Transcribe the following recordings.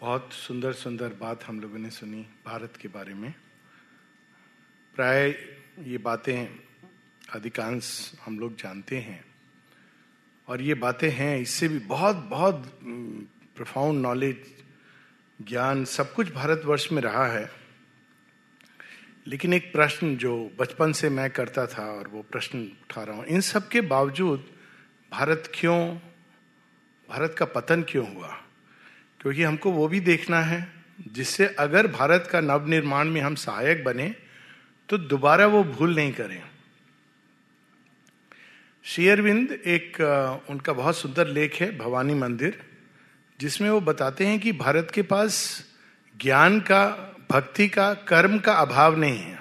बहुत सुंदर सुंदर बात हम लोगों ने सुनी भारत के बारे में। प्राय ये बातें अधिकांश हम लोग जानते हैं। और ये बातें हैं, इससे भी बहुत बहुत प्रोफाउंड नॉलेज ज्ञान सब कुछ भारतवर्ष में रहा है। लेकिन एक प्रश्न जो बचपन से मैं करता था और वो प्रश्न उठा रहा हूँ, इन सब के बावजूद भारत क्यों, भारत का पतन क्यों हुआ? क्योंकि हमको वो भी देखना है, जिससे अगर भारत का नवनिर्माण में हम सहायक बने तो दोबारा वो भूल नहीं करें। शेयरविंद एक उनका बहुत सुंदर लेख है, भवानी मंदिर, जिसमें वो बताते हैं कि भारत के पास ज्ञान का, भक्ति का, कर्म का अभाव नहीं है।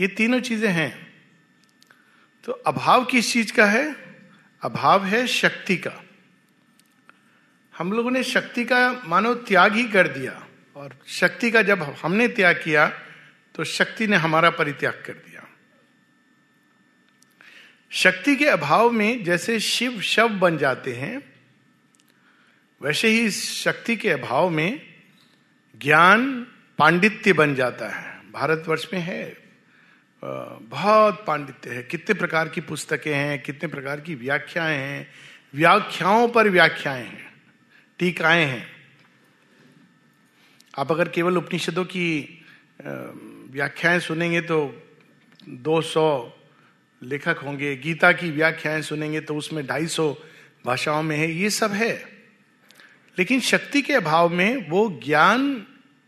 ये तीनों चीज़ें हैं। तो अभाव किस चीज़ का है? अभाव है शक्ति का। हम लोगों ने शक्ति का, मानो, त्याग ही कर दिया। और शक्ति का जब हमने त्याग किया तो शक्ति ने हमारा परित्याग कर दिया। शक्ति के अभाव में जैसे शिव शव बन जाते हैं, वैसे ही शक्ति के अभाव में ज्ञान पांडित्य बन जाता है। भारतवर्ष में है। बहुत पांडित्य है। कितने प्रकार की पुस्तकें हैं, कितने प्रकार की व्याख्याएँ हैं, व्याख्याओं पर व्याख्याएँ हैं, टीकाएँ हैं। आप अगर केवल उपनिषदों की व्याख्याएँ सुनेंगे तो 200 लेखक होंगे, गीता की व्याख्याएँ सुनेंगे तो उसमें 250 भाषाओं में है, ये सब है। लेकिन शक्ति के अभाव में वो ज्ञान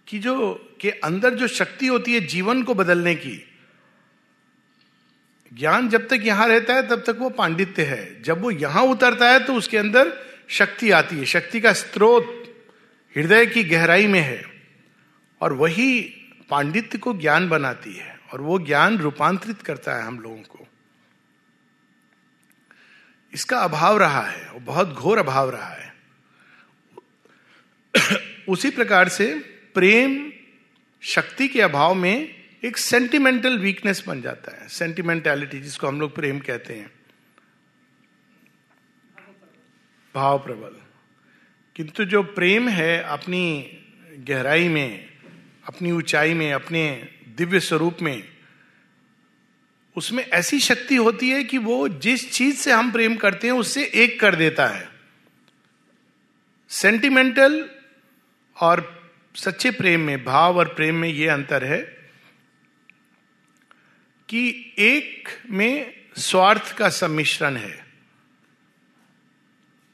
की जो, के अंदर जो शक्ति होती है जीवन को बदलने की ज्ञान जब तक यहाँ रहता है, तब तक वो पांडित्य है। जब वो यहाँ उतरता है तो उसके अंदर शक्ति आती है। शक्ति का स्रोत हृदय की गहराई में है। और वही पांडित्य को ज्ञान बनाती है। और वो ज्ञान रूपांतरित करता है हम लोगों को। इसका अभाव रहा है बहुत घोर अभाव रहा है। उसी प्रकार से प्रेम, शक्ति के अभाव में एक सेंटिमेंटल वीकनेस बन जाता है सेंटिमेंटैलिटी जिसको हम लोग प्रेम कहते हैं। भाव प्रबल किंतु जो प्रेम है अपनी गहराई में, अपनी ऊंचाई में, अपने दिव्य स्वरूप में, उसमें ऐसी शक्ति होती है कि वो जिस चीज़ से हम प्रेम करते हैं, उससे एक कर देता है। सेंटिमेंटल और सच्चे प्रेम में, भाव और प्रेम में ये अंतर है कि एक में स्वार्थ का सम्मिश्रण है।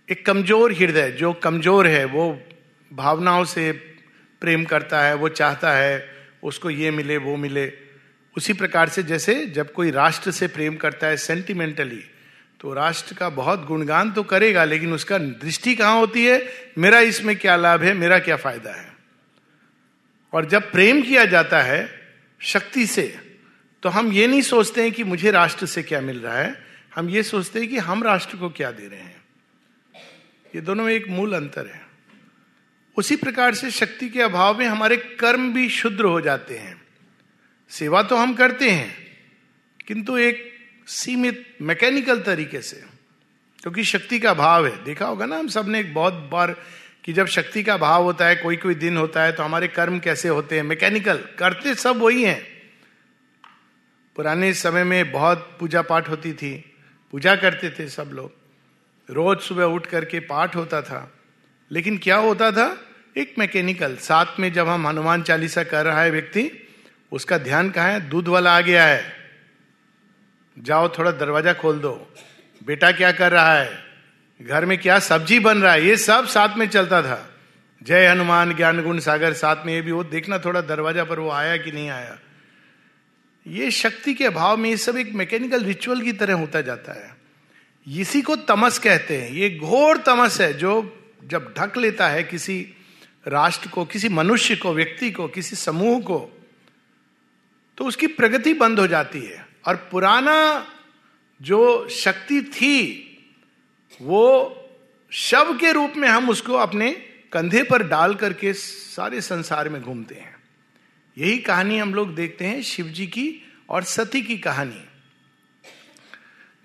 एक कमज़ोर हृदय, जो कमज़ोर है, वो भावनाओं से प्रेम करता है, वो चाहता है, उसको ये मिले, वो मिले। उसी प्रकार से जैसे जब कोई राष्ट्र से प्रेम करता है सेंटिमेंटली तो राष्ट्र का बहुत गुणगान तो करेगा, लेकिन उसका दृष्टि कहाँ होती है? मेरा इसमें क्या लाभ है, मेरा क्या फ़ायदा है? और जब प्रेम किया जाता है, शक्ति से तो हम ये नहीं सोचते हैं कि मुझे राष्ट्र से क्या मिल रहा है, हम ये सोचते हैं कि हम राष्ट्र को क्या दे रहे हैं। ये दोनों में एक मूल अंतर है। उसी प्रकार से शक्ति के अभाव में हमारे कर्म भी शुद्र हो जाते हैं। सेवा तो हम करते हैं, किंतु एक सीमित मैकेनिकल तरीके से, क्योंकि शक्ति का अभाव है। देखा होगा ना हम सबने एक बहुत बार कि जब शक्ति का अभाव होता है, कोई कोई दिन होता है तो हमारे कर्म कैसे होते हैं? मैकेनिकल, करते सब वही हैं। पुराने समय में बहुत पूजा पाठ होती थी। पूजा करते थे सब लोग। रोज सुबह उठ करके पाठ होता था। लेकिन क्या होता था? एक मैकेनिकल, साथ में जब हम हनुमान चालीसा कर रहा है व्यक्ति, उसका ध्यान कहा है? दूध वाला आ गया है। जाओ थोड़ा दरवाज़ा खोल दो। बेटा क्या कर रहा है? घर में क्या सब्ज़ी बन रहा है? ये सब साथ में चलता था। जय हनुमान ज्ञान गुण सागर साथ में ये भी वो देखना थोड़ा दरवाज़ा पर वो आया कि नहीं आया। ये शक्ति के अभाव में ये सब एक मैकेनिकल रिचुअल की तरह होता जाता है। इसी को तमस कहते हैं। ये घोर तमस है जो जब ढक लेता है किसी राष्ट्र को, किसी मनुष्य को, व्यक्ति को, किसी समूह को तो उसकी प्रगति बंद हो जाती है। और पुराना जो शक्ति थी, वो शव के रूप में हम उसको अपने कंधे पर डाल करके सारे संसार में घूमते हैं। यही कहानी हम लोग देखते हैं शिव जी की और सती की कहानी।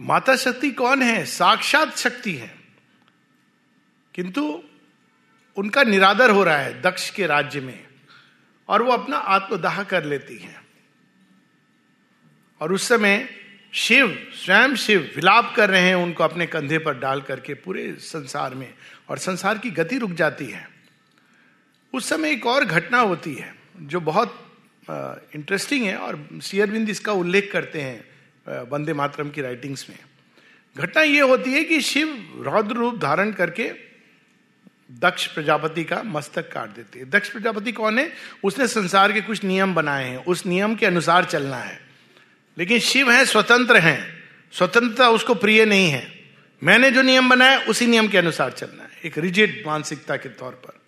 माता शक्ति कौन है? साक्षात शक्ति है। किंतु उनका निरादर हो रहा है दक्ष के राज्य में और वो अपना आत्मदाह कर लेती है। और उस समय शिव, स्वयं शिव विलाप कर रहे हैं, उनको अपने कंधे पर डाल करके पूरे संसार में और संसार की गति रुक जाती है। उस समय एक और घटना होती है, जो बहुत इंटरेस्टिंग है और शेयरबिंद इसका उल्लेख करते हैं वंदे मातरम की राइटिंग्स में। घटना यह होती है कि शिव रौद्र रूप धारण करके दक्ष प्रजापति का मस्तक काट देते हैं। दक्ष प्रजापति कौन है? उसने संसार के कुछ नियम बनाए हैं। उस नियम के अनुसार चलना है। लेकिन शिव है, स्वतंत्र हैं। स्वतंत्रता उसको प्रिय नहीं है। मैंने जो नियम बनाया, उसी नियम के अनुसार चलना है। एक रिजिड मानसिकता के तौर पर।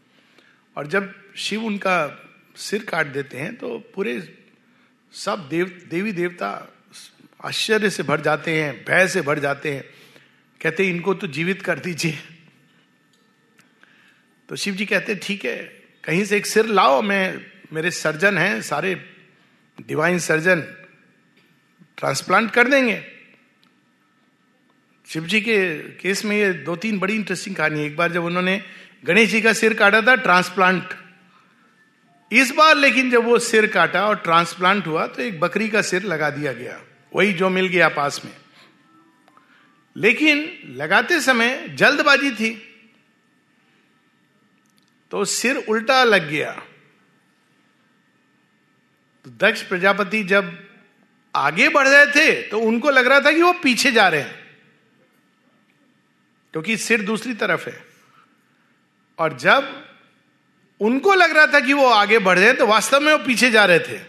और जब शिव उनका सिर काट देते हैं तो पूरे सब देव, देवी देवता आश्चर्य से भर जाते हैं, भय से भर जाते हैं। कहते हैं, इनको तो जीवित कर दीजिए। तो शिव जी कहते ठीक है, कहीं से एक सिर लाओ, मैं, मेरे सर्जन हैं, सारे डिवाइन सर्जन ट्रांसप्लांट कर देंगे। शिव जी के केस में ये दो तीन बड़ी इंटरेस्टिंग कहानी है। एक बार जब उन्होंने गणेश जी का सिर काटा था ट्रांसप्लांट इस बार लेकिन जब वो सिर काटा और ट्रांसप्लांट हुआ तो एक बकरी का सिर लगा दिया गया। वही जो मिल गया पास में। लेकिन लगाते समय जल्दबाजी थी। तो सिर उल्टा लग गया। तो दक्ष प्रजापति जब आगे बढ़ रहे थे तो उनको लग रहा था कि वो पीछे जा रहे हैं। क्योंकि सिर दूसरी तरफ़ है। और जब उनको लग रहा था कि वो आगे बढ़ रहे हैं तो वास्तव में वो पीछे जा रहे थे।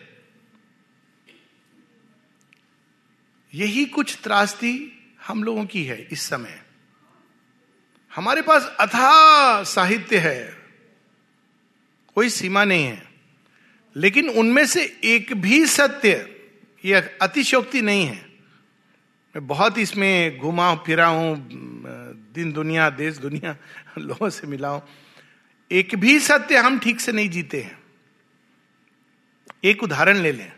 यही कुछ त्रासदी हम लोगों की है इस समय। हमारे पास अथा साहित्य है, कोई सीमा नहीं है, लेकिन उनमें से एक भी सत्य, ये अतिशोक्ति नहीं है। मैं बहुत इसमें घुमा फिरा हूँ, दिन दुनिया, देश दुनिया, लोगों से मिला हूँ। एक भी सत्य हम ठीक से नहीं जीते हैं। एक उदाहरण ले लें।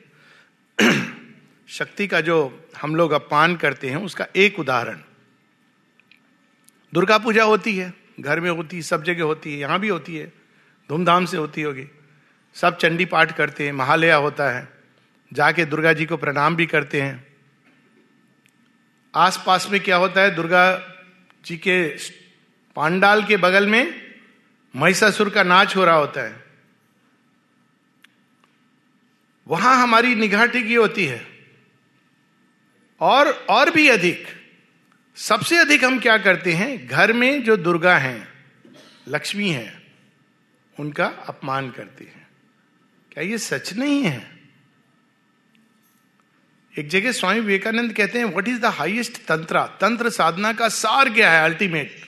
शक्ति का जो हम लोग अपमान करते हैं, उसका एक उदाहरण। दुर्गा पूजा होती है, घर में होती है सब जगह होती है, यहाँ भी होती है, धूमधाम से होती होगी। सब चंडी पाठ करते हैं, महालया होता है, जाके दुर्गा जी को प्रणाम भी करते हैं। आसपास में क्या होता है, दुर्गा जी के पांडाल के बगल में महिषासुर का नाच हो रहा होता है। वहाँ हमारी निगाह टिकी होती है। और और भी अधिक। सबसे अधिक हम क्या करते हैं? घर में जो दुर्गा हैं, लक्ष्मी हैं, उनका अपमान करते हैं। क्या ये सच नहीं है? एक जगह स्वामी विवेकानंद कहते हैं व्हाट इज़ द हाईएस्ट तंत्र तंत्र साधना का सार क्या है अल्टीमेट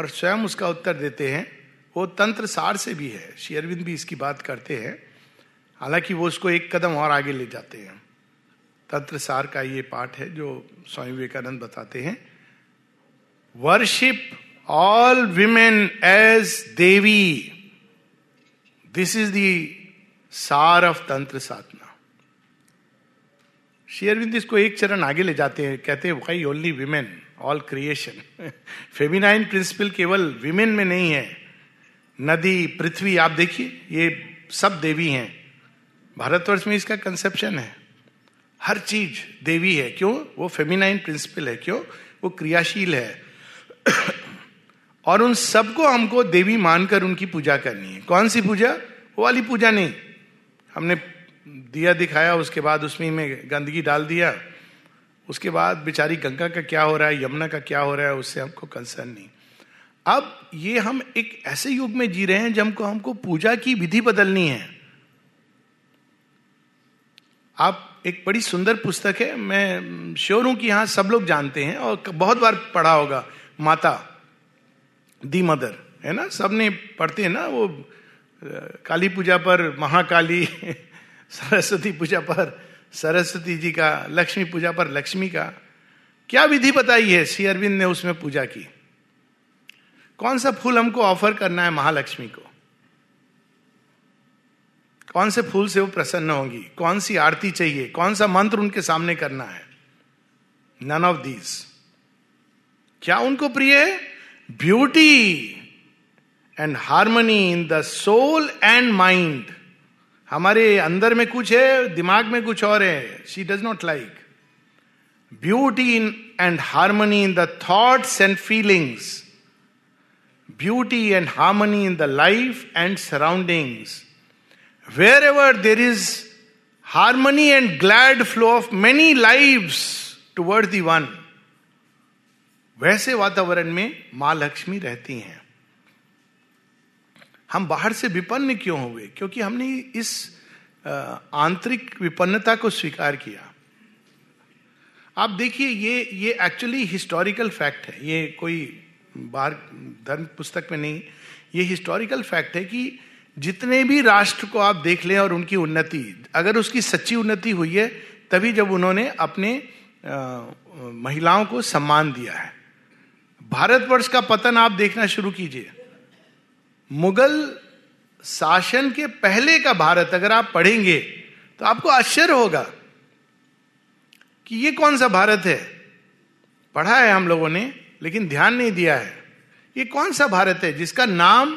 और स्वयं उसका उत्तर देते हैं। वो तंत्र सार से भी है। शेयरविंद भी इसकी बात करते हैं। हालाँकि वो उसको एक कदम और आगे ले जाते हैं। तंत्र सार का ये पाठ है जो स्वामी विवेकानंद बताते हैं। Worship all women as Devi this is the saar of tantra साधना शेयरविंद इसको एक चरण आगे ले जाते हैं, कहते हैं why only women all creation feminine principle केवल विमेन में नहीं है। नदी, पृथ्वी, आप देखिए, ये सब देवी हैं। भारतवर्ष में इसका कंसेप्शन है। हर चीज़ देवी है। क्यों? वो फेमिनाइन प्रिंसिपल है। क्यों? वो क्रियाशील है। और उन सबको हमको देवी मानकर उनकी पूजा करनी है। कौन सी पूजा? वो वाली पूजा नहीं। हमने दिया दिखाया, उसके बाद उसमें में गंदगी डाल दिया। उसके बाद बेचारी गंगा का क्या हो रहा है, यमुना का क्या हो रहा है, उससे हमको कंसर्न नहीं। अब ये हम एक ऐसे युग में जी रहे हैं, जब हमको हमको पूजा की विधि बदलनी है। आप एक बड़ी सुंदर पुस्तक है, मैं श्योर हूँ कि यहाँ सब लोग जानते हैं, और बहुत बार पढ़ा होगा, माता, दी मदर, है ना? सबने पढ़ते हैं ना वो काली पूजा पर, महाकाली सरस्वती पूजा पर, सरस्वती जी का, लक्ष्मी पूजा पर, लक्ष्मी का, क्या विधि बताई है? श्री अरविंद ने उसमें पूजा की। कौन सा फूल हमको ऑफ़र करना है महालक्ष्मी को? कौन से फूल से वो प्रसन्न होंगी? कौन सी आरती चाहिए? कौन सा मंत्र उनके सामने करना है? नन ऑफ़ दीज क्या उनको प्रिय है? Beauty and harmony in the soul and mind हमारे अंदर में कुछ है, दिमाग में कुछ और है। She does not like beauty in and harmony in the thoughts and feelings beauty and harmony in the life and surroundings wherever there is harmony and glad flow of many live toward the one वैसे वातावरण में माँ लक्ष्मी रहती हैं। हम बाहर से विपन्न क्यों हुए? क्योंकि हमने इस आंतरिक विपन्नता को स्वीकार किया। आप देखिए ये ये एक्चुअली हिस्टोरिकल फैक्ट है। ये कोई बाहर धर्म पुस्तक में नहीं। ये हिस्टोरिकल फैक्ट है कि जितने भी राष्ट्र को आप देख लें और उनकी उन्नति अगर उसकी सच्ची उन्नति हुई है तभी जब उन्होंने अपने आ, महिलाओं को सम्मान दिया है। भारतवर्ष का पतन आप देखना शुरू कीजिए। मुगल शासन के पहले का भारत अगर आप पढ़ेंगे तो आपको आश्चर्य होगा कि ये कौन सा भारत है। पढ़ा है हम लोगों ने, लेकिन ध्यान नहीं दिया है। ये कौन सा भारत है जिसका नाम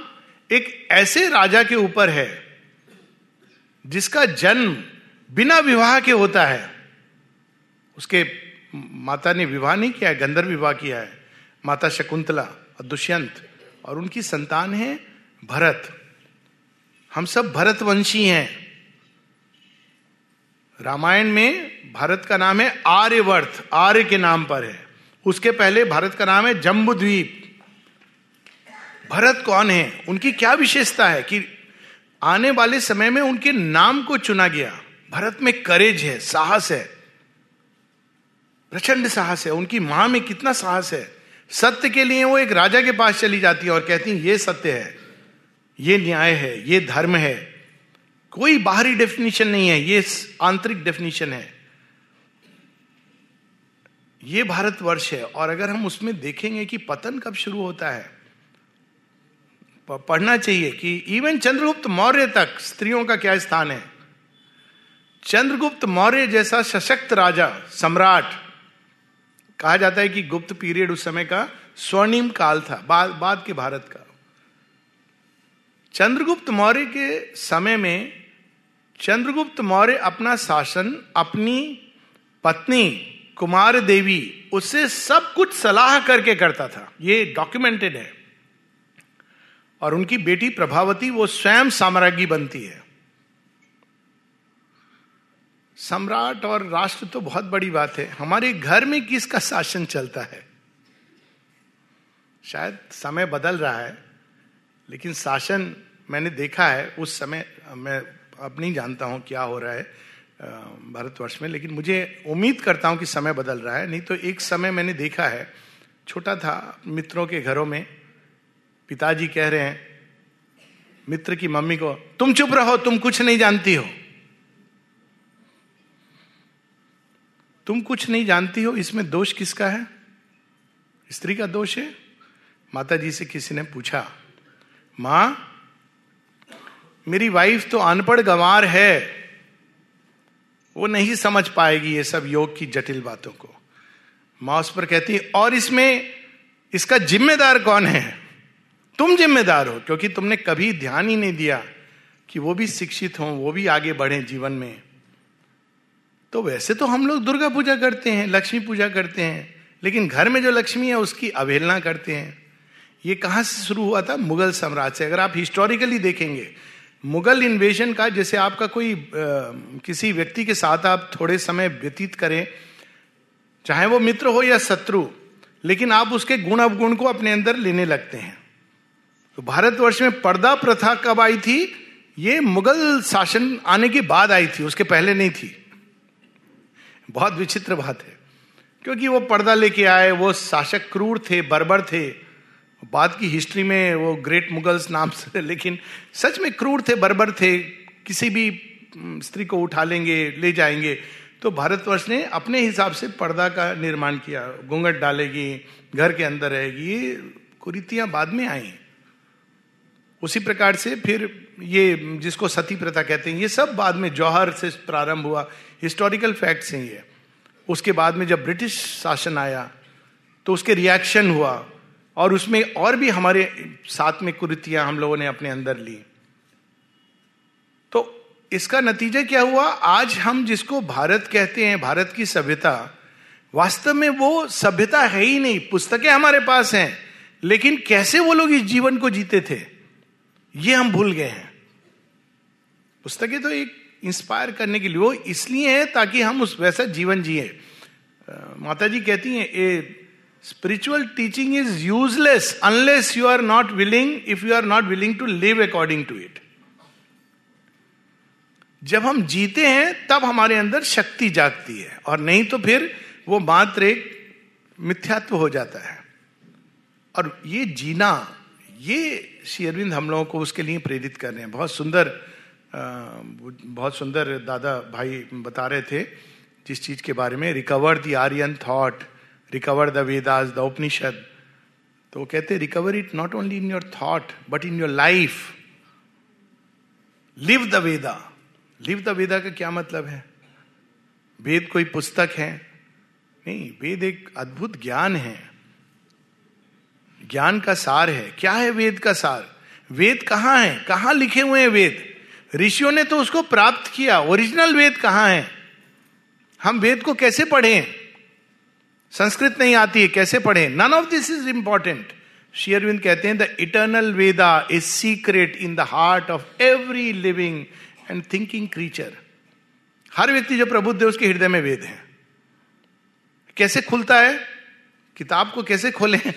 एक ऐसे राजा के ऊपर है, जिसका जन्म बिना विवाह के होता है? उसके माता ने विवाह नहीं किया है, गंधर्व विवाह किया है। माता शकुंतला और दुष्यंत, और उनकी संतान है भरत, हम सब भरतवंशी हैं। रामायण में भारत का नाम है आर्यवर्थ आर्य के नाम पर है। उसके पहले भारत का नाम है जम्बू द्वीप भरत कौन है? उनकी क्या विशेषता है कि आने वाले समय में उनके नाम को चुना गया। भरत में करेज है, साहस है। प्रचंड साहस है। उनकी माँ में कितना साहस है। सत्य के लिए वो एक राजा के पास चली जाती है और कहती है, ये सत्य है। ये न्याय है, ये धर्म है। कोई बाहरी डेफिनेशन नहीं है, ये आंतरिक डेफिनेशन है। ये भारतवर्ष है, और अगर हम उसमें देखेंगे कि पतन कब शुरू होता है पढ़ना चाहिए कि इवन चंद्रगुप्त मौर्य तक स्त्रियों का क्या स्थान है? चंद्रगुप्त मौर्य जैसा सशक्त राजा, सम्राट, कहा जाता है कि गुप्त पीरियड उस समय का स्वर्णिम काल था बाद बाद के भारत का। चंद्रगुप्त मौर्य के समय में चंद्रगुप्त मौर्य अपना शासन, अपनी पत्नी कुमार देवी, उससे सब कुछ सलाह करके करता था। ये डॉक्यूमेंटेड है। और उनकी बेटी प्रभावती, वो स्वयं साम्राज्ञी बनती है। सम्राट और राष्ट्र तो बहुत बड़ी बात है। हमारे घर में किसका शासन चलता है? शायद समय बदल रहा है। लेकिन शासन मैंने देखा है, उस समय, मैं अब नहीं जानता हूँ क्या हो रहा है भारतवर्ष में, लेकिन मुझे उम्मीद करता हूँ कि समय बदल रहा है। नहीं तो एक समय मैंने देखा है, छोटा था, मित्रों के घरों में, पिताजी कह रहे हैं, मित्र की मम्मी को, तुम चुप रहो, तुम कुछ नहीं जानती हो। तुम कुछ नहीं जानती हो? इसमें दोष किसका है? स्त्री का दोष है? माता जी से किसी ने पूछा माँ, मेरी वाइफ तो अनपढ़ गंवार है। वो नहीं समझ पाएगी ये सब योग की जटिल बातों को। माँ उस पर कहती, और इसमें, इसका जिम्मेदार कौन है? तुम जिम्मेदार हो, क्योंकि तुमने कभी ध्यान ही नहीं दिया कि वो भी शिक्षित हों, वो भी आगे बढ़े जीवन में। तो वैसे तो हम लोग दुर्गा पूजा करते हैं, लक्ष्मी पूजा करते हैं, लेकिन घर में जो लक्ष्मी है, उसकी अवहेलना करते हैं। ये कहाँ से शुरू हुआ था? मुगल साम्राज्य से। अगर आप हिस्टोरिकली देखेंगे मुगल इन्वेजन का जैसे आपका कोई आ, किसी व्यक्ति के साथ आप थोड़े समय व्यतीत करें चाहे वो मित्र हो या शत्रु लेकिन आप उसके गुण अवगुण को अपने अंदर लेने लगते हैं। तो भारतवर्ष में पर्दा प्रथा कब आई थी? ये मुगल शासन आने के बाद आई थी उसके पहले नहीं थी। बहुत विचित्र बात है। क्योंकि वो पर्दा लेके आए वो शासक क्रूर थे बर्बर थे बाद की हिस्ट्री में वो ग्रेट मुगल्स नाम से, लेकिन सच में क्रूर थे, बर्बर थे, किसी भी स्त्री को उठा लेंगे, ले जाएँगे। तो भारतवर्ष ने अपने हिसाब से पर्दा का निर्माण किया, घूंघट डालेगी, घर के अंदर रहेगी, ये कुरीतियाँ बाद में आई। उसी प्रकार से फिर ये, जिसको सती प्रथा कहते हैं, ये सब बाद में जौहर से प्रारंभ हुआ हिस्टोरिकल फैक्ट्स हैं ये। उसके बाद में जब ब्रिटिश शासन आया तो उसके रिएक्शन हुआ और उसमें और भी हमारे साथ में कुरीतियाँ हम लोगों ने अपने अंदर ली। तो इसका नतीजा क्या हुआ? आज हम जिसको भारत कहते हैं, भारत की सभ्यता, वास्तव में वो सभ्यता है ही नहीं। पुस्तकें हमारे पास हैं, लेकिन कैसे वो लोग इस जीवन को जीते थे, ये हम भूल गए हैं। पुस्तकें तो एक इंस्पायर करने के लिए, वो इसलिए है ताकि हम उस वैसा जीवन जिए। माता जी कहती हैं, a spiritual teaching is useless unless you are not willing if you are not willing to live according to it जब हम जीते हैं, तब हमारे अंदर शक्ति जागती है। और नहीं तो फिर वो मात्र एक मिथ्यात्व हो जाता है। और ये जीना, ये श्री अरविंद हम लोगों को उसके लिए प्रेरित कर रहे हैं। बहुत सुंदर बहुत सुंदर दादा भाई बता रहे थे जिस चीज़ के बारे में। Recover the Aryan thought recover the Vedas the Upanishad तो वो कहते recover it not only in your thought but in your life live the Veda live the Veda का क्या मतलब है? वेद कोई पुस्तक है? नहीं, वेद एक अद्भुत ज्ञान है। ज्ञान का सार है। क्या है वेद का सार? वेद कहाँ है? कहाँ लिखे हुए हैं वेद? ऋषियों ने तो उसको प्राप्त किया। ओरिजिनल वेद कहाँ है? हम वेद को कैसे पढ़ें? संस्कृत नहीं आती है, कैसे पढ़े? None of this is important Shri Aurobindo कहते हैं the eternal Veda is secret in the heart of every living and thinking creature हर व्यक्ति जो प्रबुद्ध है, उसके हृदय में वेद है। कैसे खुलता है? किताब को कैसे खोलें?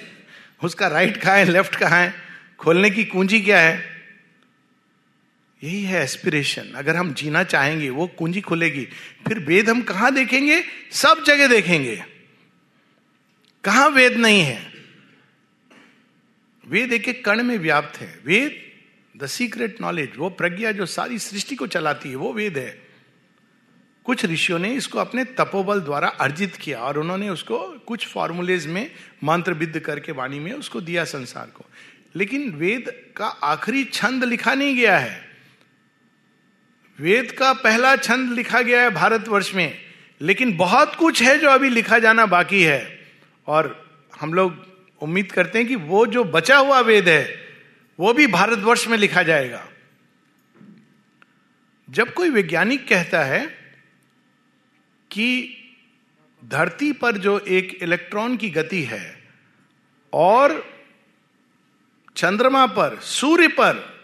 उसका राइट कहा है लेफ़्ट कहा है? खोलने की कुंजी क्या है? यही है एस्पिरेशन अगर हम जीना चाहेंगे, वो कुंजी खुलेगी। फिर वेद हम कहाँ देखेंगे? सब जगह देखेंगे। कहाँ वेद नहीं है? वेद एक एक कण में व्याप्त है। वेद द सीक्रेट नॉलेज वो प्रज्ञा जो सारी सृष्टि को चलाती है, वो वेद है। कुछ ऋषियों ने इसको अपने तपोबल द्वारा अर्जित किया और उन्होंने उसको कुछ फॉर्मूलेज में मंत्र मंत्रबिद्ध करके वाणी में उसको दिया संसार को। लेकिन वेद का आखिरी छंद लिखा नहीं गया है। वेद का पहला छंद लिखा गया है भारतवर्ष में। लेकिन बहुत कुछ है जो अभी लिखा जाना बाकी है। और हम लोग उम्मीद करते हैं कि वो जो बचा हुआ वेद है, वो भी भारतवर्ष में लिखा जाएगा। जब कोई वैज्ञानिक कहता है कि धरती पर जो एक इलेक्ट्रॉन की गति है और चंद्रमा पर, सूर्य पर,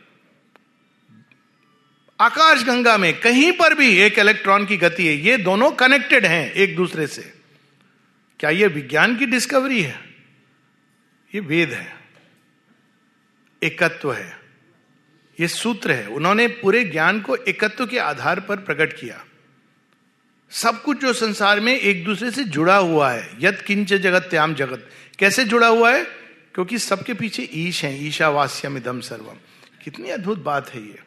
आकाश गंगा में कहीं पर भी एक इलेक्ट्रॉन की गति है, ये दोनों कनेक्टेड हैं एक दूसरे से। क्या ये विज्ञान की डिस्कवरी है? ये वेद है। एकत्व है। ये सूत्र है। उन्होंने पूरे ज्ञान को एकत्व के आधार पर प्रकट किया। सब कुछ जो संसार में एक दूसरे से जुड़ा हुआ है। यद किंच जगत त्याम जगत। कैसे जुड़ा हुआ है? क्योंकि सबके पीछे ईश है। ईशावास्यम इदम सर्वम कितनी अद्भुत बात है ये।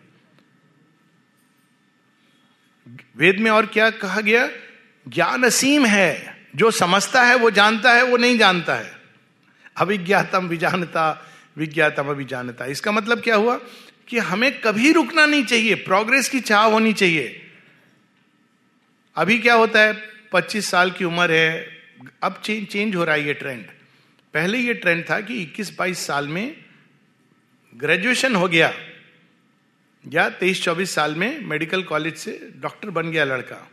वेद में और क्या कहा गया? ज्ञान असीम है। जो समझता है, वो जानता है, वो नहीं जानता है। अभिज्ञातम विजानता, विज्ञातम अभिजानता। इसका मतलब क्या हुआ? कि हमें कभी रुकना नहीं चाहिए प्रोग्रेस की चाह होनी चाहिए। अभी क्या होता है? 25 साल की उम्र है, अब चेंज चेंज हो रहा है ये ट्रेंड पहले ये ट्रेंड था कि 21-22 साल में ग्रेजुएशन हो गया, या तेईस चौबीस साल में मेडिकल कॉलेज से डॉक्टर बन गया लड़का।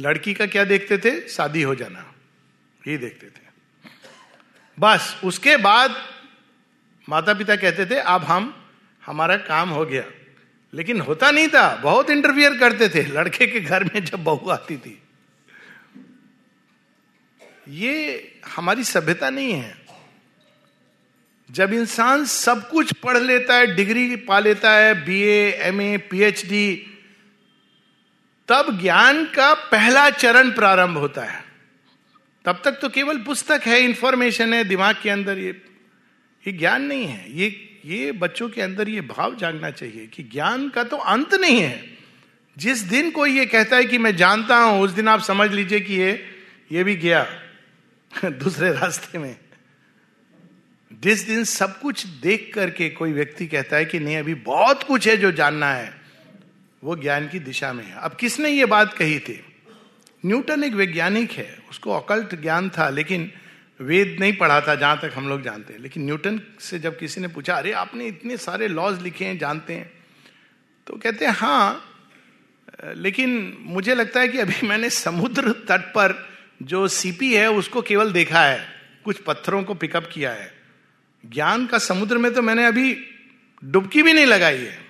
लड़की का क्या देखते थे? शादी हो जाना। ये देखते थे। बस उसके बाद माता पिता कहते थे अब हम हमारा काम हो गया। लेकिन होता नहीं था। बहुत इंटरफियर करते थे। लड़के के घर में जब बहू आती थी। ये हमारी सभ्यता नहीं है। जब इंसान सब कुछ पढ़ लेता है डिग्री पा लेता है बीए, एमए, पीएचडी तब ज्ञान का पहला चरण प्रारंभ होता है। तब तक तो केवल पुस्तक है इंफॉर्मेशन है, दिमाग के अंदर ये ये ज्ञान नहीं है। ये ये बच्चों के अंदर ये भाव जागना चाहिए कि ज्ञान का तो अंत नहीं है। जिस दिन कोई ये कहता है कि मैं जानता हूँ, उस दिन आप समझ लीजिए कि ये ये भी गया दूसरे रास्ते में। जिस दिन सब कुछ देख करके कोई व्यक्ति कहता है कि नहीं, अभी बहुत कुछ है जो जानना है। वो ज्ञान की दिशा में है। अब किसने ये बात कही थी? न्यूटन एक वैज्ञानिक है, उसको अकल्ट ज्ञान था, लेकिन वेद नहीं पढ़ा था जहाँ तक हम लोग जानते हैं। लेकिन न्यूटन से जब किसी ने पूछा, अरे, आपने इतने सारे लॉज लिखे हैं, जानते हैं? तो कहते हैं हाँ लेकिन मुझे लगता है कि अभी मैंने समुद्र तट पर जो सीपी है, उसको केवल देखा है। कुछ पत्थरों को पिकअप किया है। ज्ञान का समुद्र में तो मैंने अभी डुबकी भी नहीं लगाई है।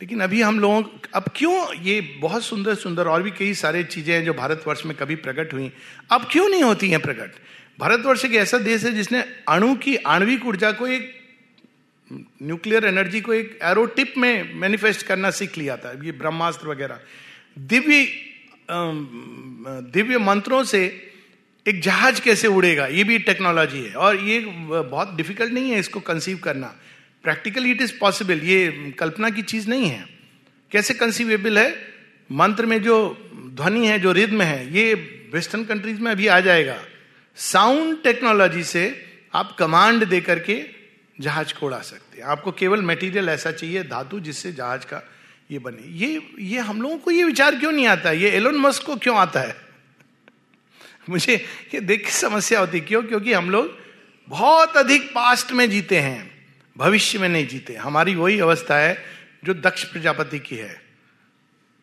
लेकिन अभी हम लोगों अब क्यों ये बहुत सुंदर सुंदर और भी कई सारे चीज़ें हैं जो भारतवर्ष में कभी प्रकट हुई। अब क्यों नहीं होती हैं प्रकट? भारतवर्ष एक ऐसा देश है जिसने अणु की आणविक ऊर्जा को एक न्यूक्लियर एनर्जी को एक एरो टिप में मैनिफेस्ट करना सीख लिया था। ये ब्रह्मास्त्र वगैरह। दिव्य दिव्य मंत्रों से एक जहाज़ कैसे उड़ेगा? ये भी टेक्नोलॉजी है। और ये बहुत डिफ़िकल्ट नहीं है इसको कंसीव करना। प्रैक्टिकली इट इज़ पॉसिबल ये कल्पना की चीज़ नहीं है। कैसे कंसीवेबल है? मंत्र में जो ध्वनि है, जो रिद्म है, ये वेस्टर्न कंट्रीज़ में अभी आ जाएगा। साउंड टेक्नोलॉजी से आप कमांड दे करके जहाज़ को उड़ा सकते हैं। आपको केवल मटेरियल ऐसा चाहिए, धातु जिससे जहाज़ का ये बने। ये ये हम लोगों को ये विचार क्यों नहीं आता? ये एलोन मस्क को क्यों आता है? मुझे ये देख समस्या होती क्यों? क्योंकि हम लोग बहुत अधिक पास्ट में जीते हैं। भविष्य में नहीं जीते। हमारी वही अवस्था है जो दक्ष प्रजापति की है।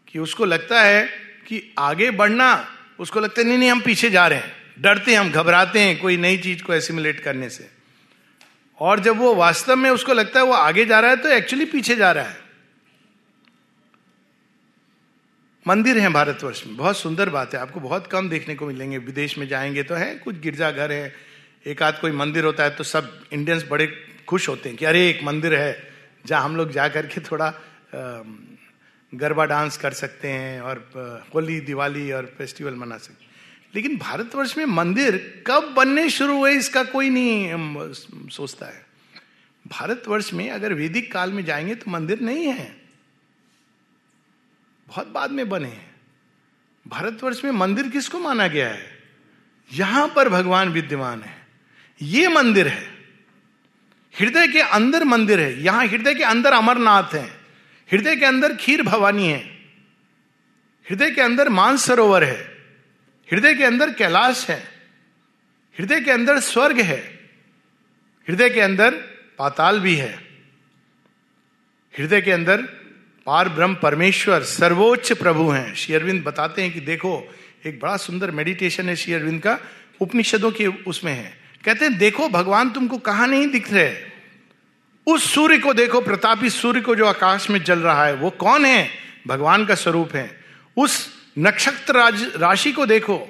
कि उसको लगता है कि आगे बढ़ना, उसको लगता है, नहीं नहीं, हम पीछे जा रहे हैं। डरते हैं, हम घबराते हैं कोई नई चीज़ को एसिमुलेट करने से। और जब वो वास्तव में उसको लगता है वो आगे जा रहा है तो एक्चुअली पीछे जा रहा है। मंदिर है भारतवर्ष में। बहुत सुंदर बात है। आपको बहुत कम देखने को मिलेंगे। विदेश में जाएँगे तो है, कुछ गिरजाघर है। एक आध कोई मंदिर होता है तो सब इंडियंस बड़े खुश होते हैं कि अरे, एक मंदिर है, जहाँ हम लोग जा करके थोड़ा गरबा डांस कर सकते हैं और होली, दिवाली और फेस्टिवल मना सकते लेकिन भारतवर्ष में मंदिर कब बनने शुरू हुए, इसका कोई नहीं सोचता है। भारतवर्ष में अगर वैदिक काल में जाएँगे तो मंदिर नहीं है। बहुत बाद में बने हैं। भारतवर्ष में मंदिर किसको माना गया है? यहाँ पर भगवान विद्यमान है। ये मंदिर है। हृदय के अंदर मंदिर है, यहाँ हृदय के अंदर अमरनाथ है, हृदय के अंदर खीर भवानी है, हृदय के अंदर मानसरोवर है, हृदय के अंदर कैलाश है, हृदय के अंदर स्वर्ग है, हृदय के अंदर पाताल भी है, हृदय के अंदर पार ब्रह्म परमेश्वर, सर्वोच्च प्रभु हैं। श्री अरविंद बताते हैं कि देखो, एक बड़ा सुंदर मेडिटेशन है श्री अरविंद का, उपनिषदों के उसमें है। कहते हैं, देखो, भगवान तुमको कहा नहीं दिख रहे। उस सूर्य को देखो, प्रतापी सूर्य को जो आकाश में जल रहा है, वो कौन है? भगवान का स्वरूप है। उस नक्षत्र राशि को देखो,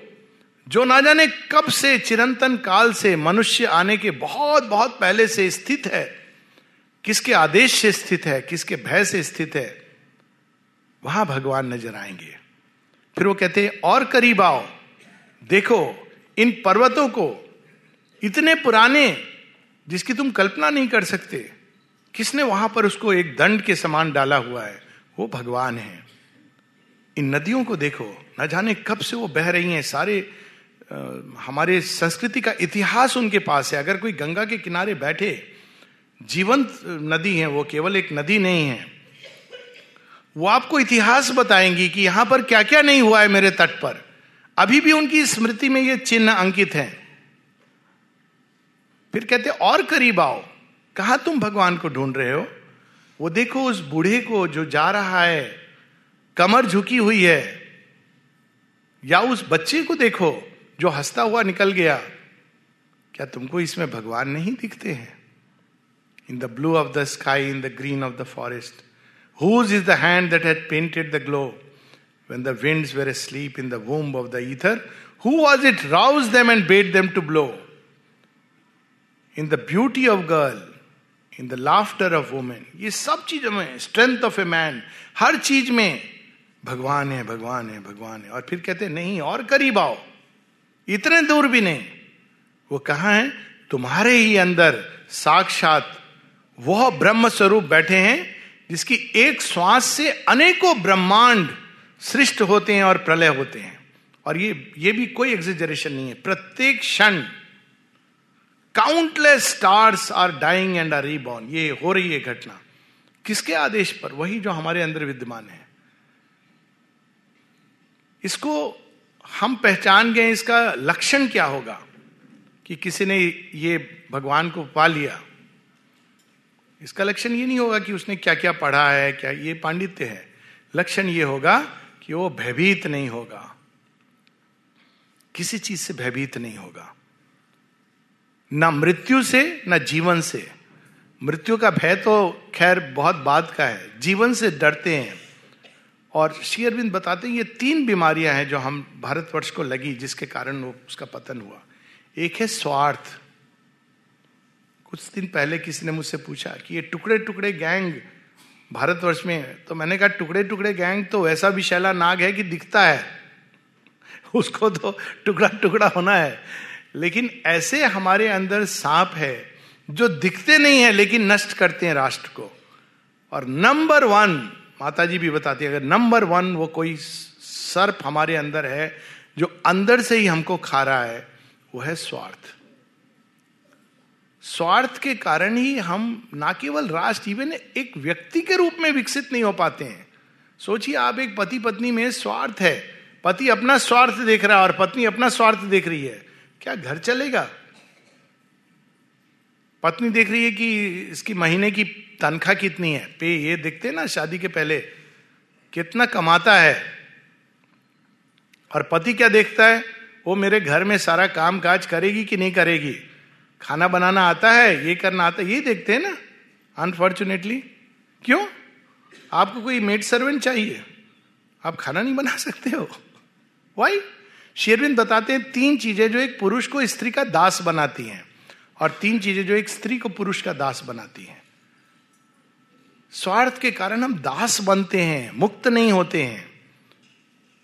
जो ना जाने कब से, चिरंतन काल से, मनुष्य आने के बहुत बहुत पहले से स्थित है। किसके आदेश से स्थित है, किसके भय से स्थित है, वहाँ भगवान नज़र आएँगे। फिर वो कहते हैं, और करीब आओ, देखो, इन पर्वतों को इतने पुराने जिसकी तुम कल्पना नहीं कर सकते। किसने वहाँ पर उसको एक दंड के समान डाला हुआ है? वो भगवान है। इन नदियों को देखो न जाने कब से वो बह रही हैं। सारे आ, हमारे संस्कृति का इतिहास उनके पास है। अगर कोई गंगा के किनारे बैठे जीवंत नदी है वो केवल एक नदी नहीं है। वो आपको इतिहास बताएँगी कि यहाँ पर क्या क्या नहीं हुआ है मेरे तट पर। अभी भी उनकी स्मृति में ये चिन्ह अंकित हैं। फिर कहते, और करीब आओ। कहा, तुम भगवान को ढूंढ रहे हो? वो देखो, उस बूढ़े को जो जा रहा है, कमर झुकी हुई है। या उस बच्चे को देखो, जो हंसता हुआ निकल गया। क्या तुमको इसमें भगवान नहीं दिखते हैं? In the blue of the sky in the green of the forest whose is the hand that had painted the glow when the winds were asleep in the womb of the ether, who was it roused them and bade them to blow? In the beauty of girl in the laughter of women ये सब चीज़ों में strength of a man हर चीज़ में भगवान है भगवान है भगवान है। और फिर कहते नहीं, और करीब आओ। इतने दूर भी नहीं। वो कहा है? तुम्हारे ही अंदर साक्षात वह ब्रह्म स्वरूप बैठे हैं, जिसकी एक श्वास से अनेकों ब्रह्मांड सृष्ट होते हैं और प्रलय होते हैं। और ये ये भी कोई एग्जिजरेशन नहीं है। प्रत्येक क्षण countless stars are dying and are reborn ये हो रही है घटना। किसके आदेश पर? वही जो हमारे अंदर विद्यमान है। इसको हम पहचान गए, इसका लक्षण क्या होगा कि किसी ने ये भगवान को पा लिया? इसका लक्षण ये नहीं होगा कि उसने क्या क्या पढ़ा है, क्या ये पांडित्य है। लक्षण ये होगा कि वो भयभीत नहीं होगा। किसी चीज़ से भयभीत नहीं होगा। ना मृत्यु से, ना जीवन से। मृत्यु का भय तो खैर बहुत बाद का है। जीवन से डरते हैं। और श्री अरविंद बताते हैं, ये तीन बीमारियाँ हैं जो हम भारतवर्ष को लगी, जिसके कारण वो उसका पतन हुआ। एक है स्वार्थ। कुछ दिन पहले किसी ने मुझसे पूछा कि ये टुकड़े टुकड़े गैंग भारतवर्ष में है। तो मैंने कहा टुकड़े टुकड़े गैंग तो वैसा विशैला नाग है कि दिखता है। उसको तो टुकड़ा टुकड़ा होना है। लेकिन ऐसे हमारे अंदर सांप है जो दिखते नहीं है, लेकिन नष्ट करते हैं राष्ट्र को। और नंबर वन माता जी भी बताती है, अगर नंबर वन वो कोई सर्प हमारे अंदर है, जो अंदर से ही हमको खा रहा है, वो है स्वार्थ। स्वार्थ के कारण ही हम ना केवल राष्ट्र इवन एक व्यक्ति के रूप में विकसित नहीं हो पाते हैं। सोचिए, आप एक पति पत्नी में स्वार्थ है। पति अपना स्वार्थ देख रहा है और पत्नी अपना स्वार्थ देख रही है। क्या घर चलेगा? पत्नी देख रही है कि इसकी महीने की तनख्वाह कितनी है? पे, ये देखते ना, शादी के पहले कितना कमाता है। और पति क्या देखता है? वो मेरे घर में सारा काम काज करेगी कि नहीं करेगी? खाना बनाना आता है, ये करना आता है, ये देखते हैं ना अनफॉर्चुनेटली क्यों? आपको कोई मेड सर्वेंट चाहिए? आप खाना नहीं बना सकते हो। वाई शेरविंद बताते हैं तीन चीज़ें जो एक पुरुष को स्त्री का दास बनाती हैं और तीन चीज़ें जो एक स्त्री को पुरुष का दास बनाती हैं। स्वार्थ के कारण हम दास बनते हैं, मुक्त नहीं होते हैं।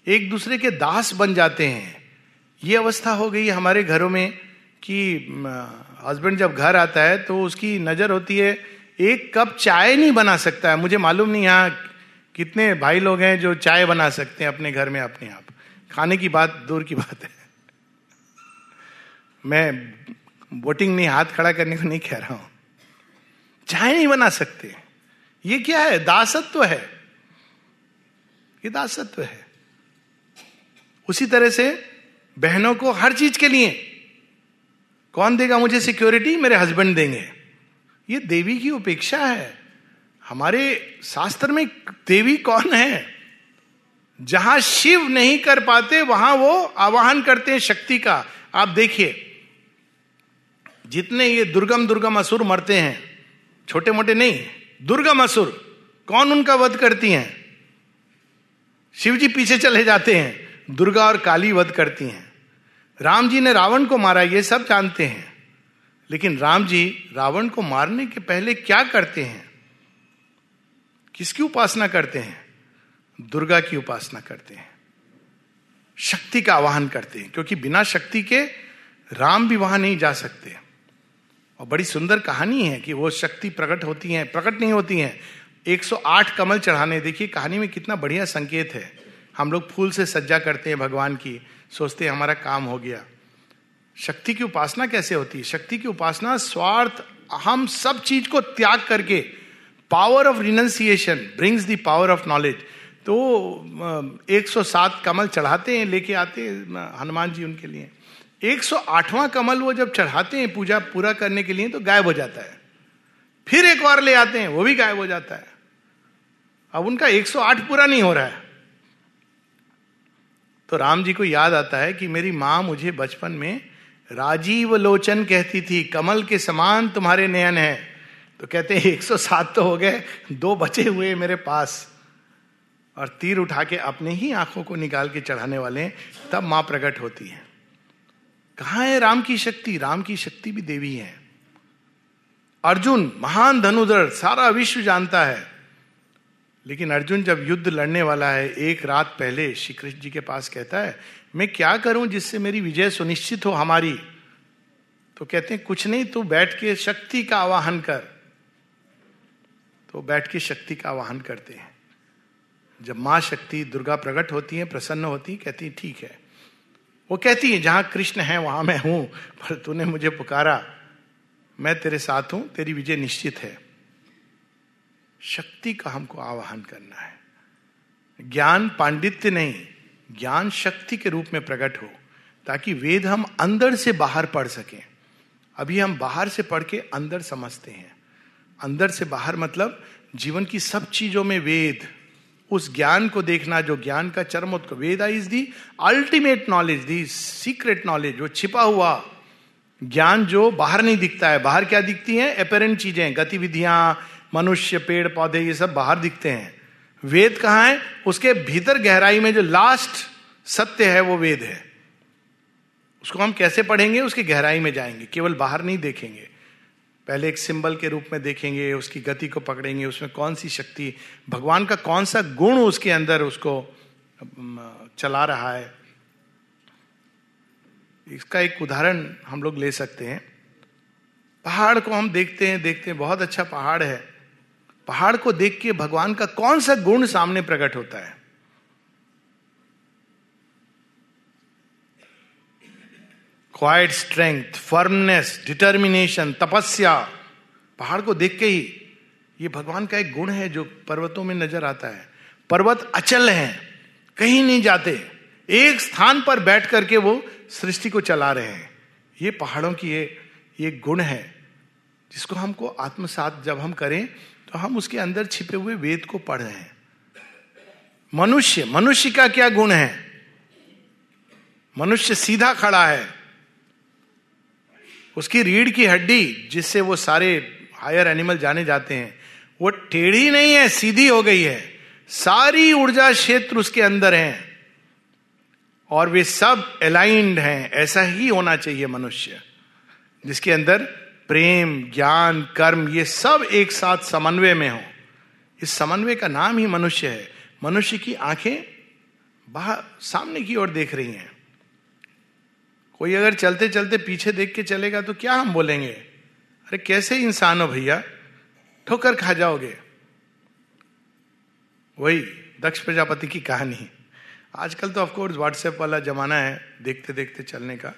एक दूसरे के दास बन जाते हैं। ये अवस्था हो गई हमारे घरों में कि हस्बैंड जब घर आता है तो उसकी नज़र होती है, एक कप चाय नहीं बना सकता है। मुझे मालूम नहीं यहाँ कितने भाई लोग हैं जो चाय बना सकते हैं अपने घर में, अपने आप खाने की बात, दूर की बात है। मैं वोटिंग नहीं, हाथ खड़ा करने को नहीं कह रहा हूँ। चाय नहीं बना सकते। ये क्या है? दासत्व है। ये दासत्व है। उसी तरह से बहनों को हर चीज़ के लिए कौन देगा मुझे सिक्योरिटी मेरे हस्बैंड देंगे। ये देवी की उपेक्षा है। हमारे शास्त्र में देवी कौन है? जहाँ शिव नहीं कर पाते, वहाँ वो आवाहन करते हैं शक्ति का। आप देखिए, जितने ये दुर्गम दुर्गम असुर मरते हैं छोटे मोटे नहीं, दुर्गम असुर, कौन उनका वध करती हैं? शिव जी पीछे चले जाते हैं, दुर्गा और काली वध करती हैं। राम जी ने रावण को मारा, ये सब जानते हैं। लेकिन राम जी, रावण को मारने के पहले क्या करते हैं? किसकी उपासना करते हैं? दुर्गा की उपासना करते हैं। शक्ति का आवाहन करते हैं, क्योंकि बिना शक्ति के राम भी वहाँ नहीं जा सकते। और बड़ी सुंदर कहानी है कि वो शक्ति प्रकट होती है, प्रकट नहीं होती है। 108 कमल चढ़ाने, देखिए कहानी में कितना बढ़िया संकेत है। हम लोग फूल से सज्जा करते हैं भगवान की, सोचते हैं हमारा काम हो गया। शक्ति की उपासना कैसे होती? है शक्ति की उपासना स्वार्थ हम सब चीज़ को त्याग करके power of renunciation brings the power of knowledge तो 107 कमल चढ़ाते हैं, लेके आते हैं हनुमान जी उनके लिए। 108वां कमल वो जब चढ़ाते हैं पूजा पूरा करने के लिए तो गायब हो जाता है। फिर एक और ले आते हैं, वो भी गायब हो जाता है। अब उनका 108 पूरा नहीं हो रहा है। तो राम जी को याद आता है कि मेरी माँ मुझे बचपन में राजीव लोचन कहती थी, कमल के समान तुम्हारे नयन है। तो कहते हैं 107 तो हो गए, दो बचे हुए मेरे पास। और तीर उठा के अपने ही आँखों को निकाल के चढ़ाने वाले तब माँ प्रकट होती है। कहा है राम की शक्ति? राम की शक्ति भी देवी है। अर्जुन, महान धनुधर, सारा विश्व जानता है। लेकिन अर्जुन जब युद्ध लड़ने वाला है, एक रात पहले श्री कृष्ण जी के पास कहता है, मैं क्या करूँ जिससे मेरी विजय सुनिश्चित हो हमारी? तो कहते हैं, कुछ नहीं, तू बैठ के शक्ति का आवाहन कर। तो बैठ के शक्ति का आवाहन करते हैं। जब माँ शक्ति दुर्गा प्रकट होती है, प्रसन्न होती है, कहती ठीक है। वो कहती है, जहाँ कृष्ण है, वहाँ मैं हूँ, पर तूने मुझे पुकारा। मैं तेरे साथ हूँ, तेरी विजय निश्चित है। शक्ति का हमको आवाहन करना है। ज्ञान पांडित्य नहीं, ज्ञान शक्ति के रूप में प्रकट हो, ताकि वेद हम अंदर से बाहर पढ़ सकें। अभी हम बाहर से पढ़ के अंदर समझते हैं। अंदर से बाहर मतलब जीवन की सब चीज़ों में वेद उस ज्ञान को देखना जो ज्ञान का चरम Veda is the ultimate knowledge the secret knowledge जो छिपा हुआ ज्ञान जो बाहर नहीं दिखता है। बाहर क्या दिखती है? अपेरेंट चीज़ें, गतिविधियाँ, मनुष्य, पेड़, पौधे, ये सब बाहर दिखते हैं। वेद कहाँ है? उसके भीतर गहराई में जो लास्ट सत्य है, वो वेद है। उसको हम कैसे पढ़ेंगे? उसकी गहराई में जाएँगे, केवल बाहर नहीं देखेंगे। पहले एक सिंबल के रूप में देखेंगे, उसकी गति को पकड़ेंगे, उसमें कौन सी शक्ति, भगवान का कौन सा गुण उसके अंदर उसको चला रहा है। इसका एक उदाहरण हम लोग ले सकते हैं। पहाड़ को हम देखते हैं देखते हैं, बहुत अच्छा पहाड़ है। पहाड़ को देख के भगवान का कौन सा गुण सामने प्रकट होता है? क्वाइट स्ट्रेंथ फर्मनेस डिटर्मिनेशन तपस्या पहाड़ को देख के ही ये भगवान का एक गुण है जो पर्वतों में नज़र आता है। पर्वत अचल हैं, कहीं नहीं जाते। एक स्थान पर बैठ करके वो सृष्टि को चला रहे हैं। ये पहाड़ों की ये ये गुण है, जिसको हमको आत्मसात जब हम करें तो हम उसके अंदर छिपे हुए वेद को पढ़ रहे हैं। मनुष्य मनुष्य का क्या गुण है? मनुष्य सीधा खड़ा है। उसकी रीढ़ की हड्डी जिससे वो सारे हायर एनिमल जाने जाते हैं, वो टेढ़ी नहीं है, सीधी हो गई है। सारी ऊर्जा क्षेत्र उसके अंदर है और वे सब अलाइंड हैं। ऐसा ही होना चाहिए मनुष्य, जिसके अंदर प्रेम, ज्ञान, कर्म, ये सब एक साथ समन्वय में हो। इस समन्वय का नाम ही मनुष्य है। मनुष्य की आँखें बाहर, सामने की ओर देख रही हैं। कोई अगर चलते चलते पीछे देख के चलेगा तो क्या हम बोलेंगे? अरे कैसे इंसान हो भैया? ठोकर खा जाओगे। वही, दक्ष प्रजापति की कहानी। आजकल तो ऑफकोर्स व्हाट्सएप वाला जमाना है देखते देखते चलने का।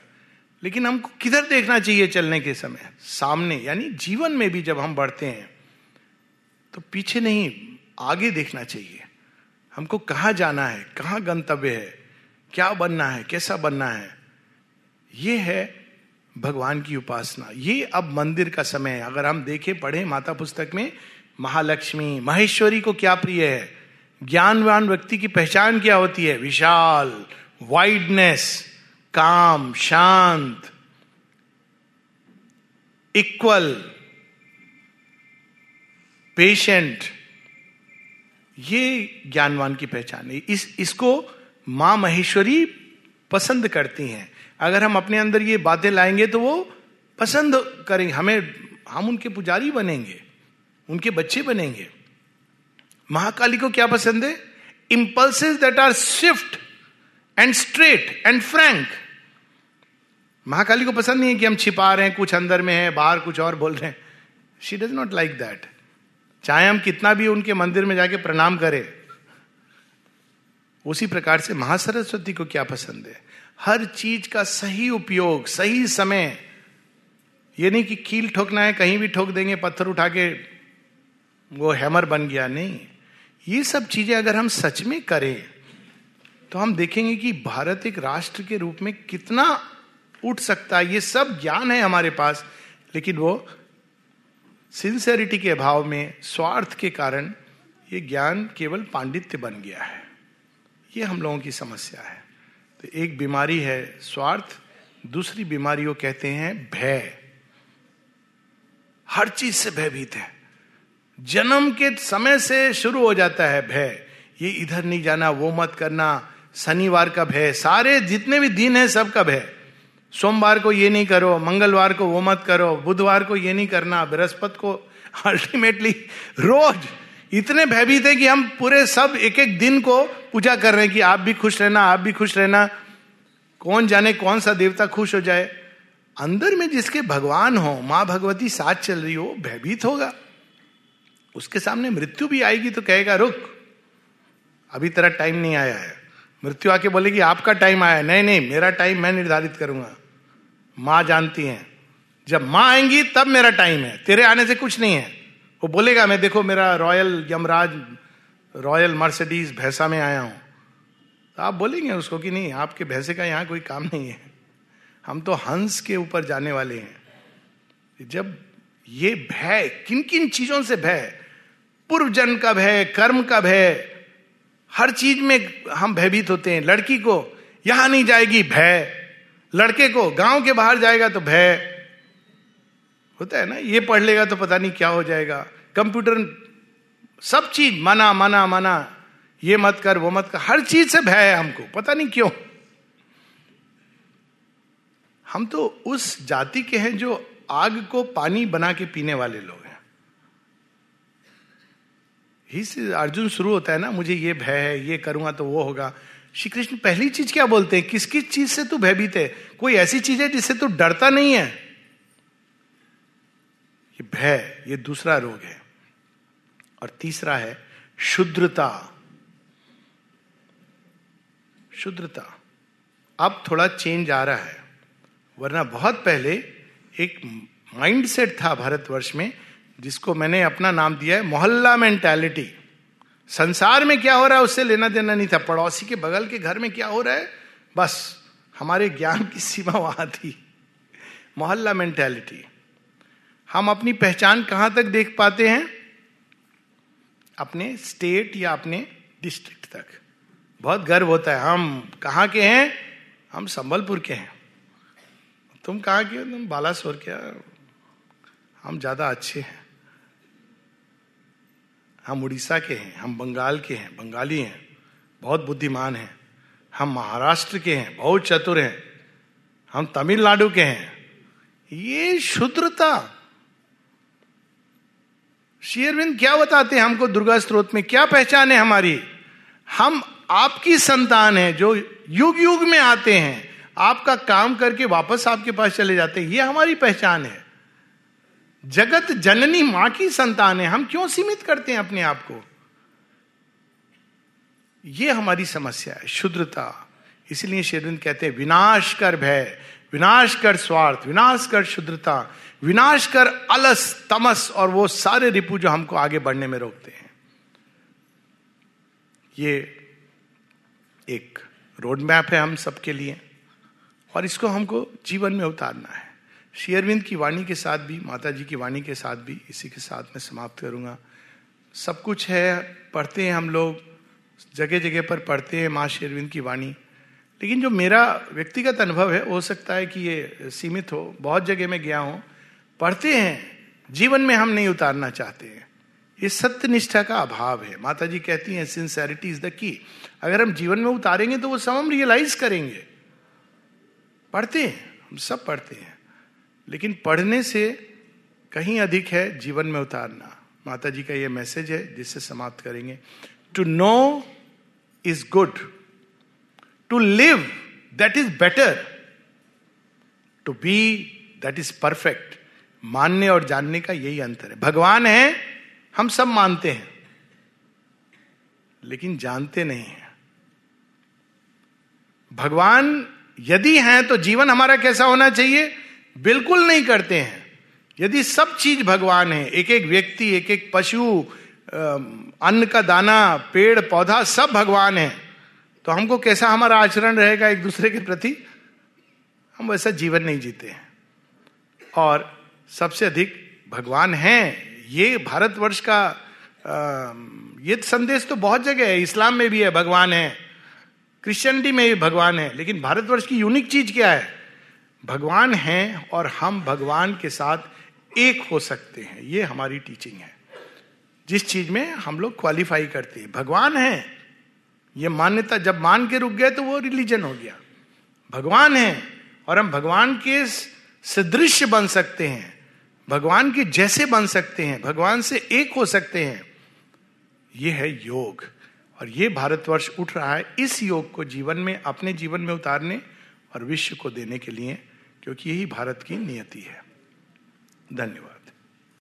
लेकिन हमको किधर देखना चाहिए चलने के समय? सामने, यानी जीवन में भी जब हम बढ़ते हैं तो पीछे नहीं, आगे देखना चाहिए। हमको कहाँ जाना है? कहाँ गंतव्य है? क्या बनना है? कैसा बनना है? ये है भगवान की उपासना। ये अब मंदिर का समय है। अगर हम देखें, पढ़े माता पुस्तक में, महालक्ष्मी, महेश्वरी को क्या प्रिय है? ज्ञानवान व्यक्ति की पहचान क्या होती है? विशाल वाइडनेस काम, शांत इक्वल पेशेंट ये ज्ञानवान की पहचान है। इस, इसको माँ महेश्वरी पसंद करती हैं। अगर हम अपने अंदर ये बातें लाएँगे तो वो पसंद करेंगे। हमें, हम उनके पुजारी बनेंगे, उनके बच्चे बनेंगे। महाकाली को क्या पसंद है? Impulses that are swift and straight and frank Mahakali को पसंद नहीं है कि हम छिपा रहे हैं, कुछ अंदर में है, बाहर कुछ और बोल रहे हैं। She does not like that चाहे हम कितना भी उनके मंदिर में जाके प्रणाम करें, उसी प्रकार से महासरस्वती को क्या पसंद है? हर चीज़ का सही उपयोग, सही समय। ये नहीं कि कील ठोकना है, कहीं भी ठोक देंगे, पत्थर उठा के वो हैमर बन गया, नहीं। ये सब चीज़ें अगर हम सच में करें तो हम देखेंगे कि भारत एक राष्ट्र के रूप में कितना उठ सकता है। ये सब ज्ञान है हमारे पास, लेकिन वो सिंसेरिटी के अभाव में, स्वार्थ के कारण ये ज्ञान केवल पांडित्य बन गया है। ये हम लोगों की समस्या है। तो एक बीमारी है स्वार्थ, दूसरी बीमारी वो कहते हैं भय। हर चीज़ से भयभीत है। जन्म के समय से शुरू हो जाता है भय। ये इधर नहीं जाना, वो मत करना। शनिवार का भय, सारे जितने भी दिन है सबका भय। सोमवार को ये नहीं करो, मंगलवार को वो मत करो, बुधवार को ये नहीं करना, बृहस्पति को अल्टीमेटली रोज इतने भयभीत है कि हम पूरे सब एक एक दिन को पूजा कर रहे हैं कि आप भी खुश रहना, आप भी खुश रहना। कौन जाने कौन सा देवता खुश हो जाए। अंदर में जिसके भगवान हो, माँ भगवती साथ चल रही हो, भयभीत होगा। उसके सामने मृत्यु भी आएगी तो कहेगा, रुक, अभी तेरा टाइम नहीं आया है। मृत्यु आके बोलेगी आपका टाइम आया नहीं नहीं, मेरा टाइम मैं निर्धारित करूँगा। माँ जानती हैं। जब माँ आएँगी, तब मेरा टाइम है। तेरे आने से कुछ नहीं है। वो बोलेगा, मैं देखो, मेरा रॉयल यमराज, रॉयल मर्सिडीज भैंसा में आया हूँ। तो आप बोलेंगे उसको कि नहीं, आपके भैंसे का यहाँ कोई काम नहीं है। हम तो हंस के ऊपर जाने वाले हैं। जब ये भय किन किन चीज़ों से भय? पूर्व जन्म का भय, कर्म का भय, हर चीज़ में हम भयभीत होते हैं। लड़की को यहाँ नहीं जाएगी भय, लड़के को गाँव के बाहर जाएगा तो भय। होता है ना, ये पढ़ लेगा तो पता नहीं क्या हो जाएगा। कंप्यूटर सब चीज़, मना मना मना, ये मत कर, वो मत कर, हर चीज़ से भय है हमको, पता नहीं क्यों। हम तो उस जाति के हैं जो आग को पानी बना के पीने वाले लोग हैं। ही से अर्जुन शुरू होता है ना, मुझे ये भय है, ये करूँगा तो वो होगा। श्री कृष्ण पहली चीज़ क्या बोलते हैं? किस किस चीज़ से तू भयभीत है? कोई ऐसी चीज़ है जिससे तू डरता नहीं है? ये भय, ये दूसरा रोग है। और तीसरा है शुद्रता। शुद्रता। अब थोड़ा चेंज आ रहा है, वरना बहुत पहले एक माइंड सेट था भारतवर्ष में, जिसको मैंने अपना नाम दिया है मोहल्ला मेंटालिटी संसार में क्या हो रहा है, उससे लेना देना नहीं था। पड़ोसी के बगल के घर में क्या हो रहा है, बस हमारे ज्ञान की सीमा वहाँ थी। मोहल्ला मेंटालिटी हम अपनी पहचान कहाँ तक देख पाते हैं? अपने स्टेट या अपने डिस्ट्रिक्ट तक। बहुत गर्व होता है। हम कहाँ के हैं? हम संबलपुर के हैं। तुम कहाँ के हो? तुम बालासोर के हम ज़्यादा अच्छे हैं। हम उड़ीसा के हैं। हम बंगाल के हैं। बंगाली हैं। बहुत बुद्धिमान हैं। हम महाराष्ट्र के हैं। बहुत चतुर हैं। हम तमिलनाडु के हैं। ये शुद्रता शेयरविंद क्या बताते हैं हमको दुर्गा स्त्रोत में? क्या पहचान है हमारी? हम आपकी संतान है जो युग युग में आते हैं। आपका काम करके वापस आपके पास चले जाते हैं। ये हमारी पहचान है। जगत जननी माँ की संतान है। हम क्यों सीमित करते हैं अपने आप को? ये हमारी समस्या है। शुद्रता। इसलिए शेरविंद कहते हैं, विनाश कर भय। विनाश कर स्वार्थ विनाश कर शुद्रता विनाश कर अलस, तमस, और वो सारे रिपु जो हमको आगे बढ़ने में रोकते हैं। ये एक रोड मैप है हम सबके लिए, और इसको हमको जीवन में उतारना है। शेयरविंद की वाणी के साथ भी माता जी की वाणी के साथ भी इसी के साथ मैं समाप्त करूँगा। सब कुछ है, पढ़ते हैं हम लोग जगह जगह पर पढ़ते हैं माँ शेरविंद की वाणी। लेकिन जो मेरा व्यक्तिगत अनुभव है, हो सकता है कि ये सीमित हो, बहुत जगह में गया हूँ, पढ़ते हैं, जीवन में हम नहीं उतारना चाहते हैं। ये सत्य निष्ठा का अभाव है। माता जी कहती हैं सिंसेरिटी इज़ द की अगर हम जीवन में उतारेंगे तो वो सब हम रियलाइज़ करेंगे। पढ़ते हैं, हम सब पढ़ते हैं। लेकिन पढ़ने से कहीं अधिक है जीवन में उतारना। माता जी का ये मैसेज है जिससे समाप्त करेंगे। To know is good to live that is better to be that is perfect मानने और जानने का यही अंतर है। भगवान है, हम सब मानते हैं, लेकिन जानते नहीं हैं। भगवान यदि हैं तो जीवन हमारा कैसा होना चाहिए? बिल्कुल नहीं करते हैं। यदि सब चीज़ भगवान है एक एक व्यक्ति एक एक पशु अन्न का दाना, पेड़, पौधा, सब भगवान है तो हमको कैसा हमारा आचरण रहेगा एक दूसरे के प्रति? हम वैसा जीवन नहीं जीते हैं। और सबसे अधिक भगवान हैं। ये भारतवर्ष का ये संदेश तो बहुत जगह है। इस्लाम में भी है, भगवान है। क्रिश्चियनिटी में भी भगवान है। लेकिन भारतवर्ष की यूनिक चीज़ क्या है? भगवान हैं और हम भगवान के साथ एक हो सकते हैं। ये हमारी टीचिंग है। जिस चीज़ में हम लोग क्वालिफाई करते हैं। भगवान है। ये मान्यता जब मान के रुक गए तो वो रिलीजन हो गया। भगवान है और हम भगवान के सदृश बन सकते हैं। भगवान के जैसे बन सकते हैं, भगवान से एक हो सकते हैं। ये है योग। और ये भारतवर्ष उठ रहा है इस योग को जीवन में, अपने जीवन में उतारने और विश्व को देने के लिए, क्योंकि यही भारत की नियति है। धन्यवाद।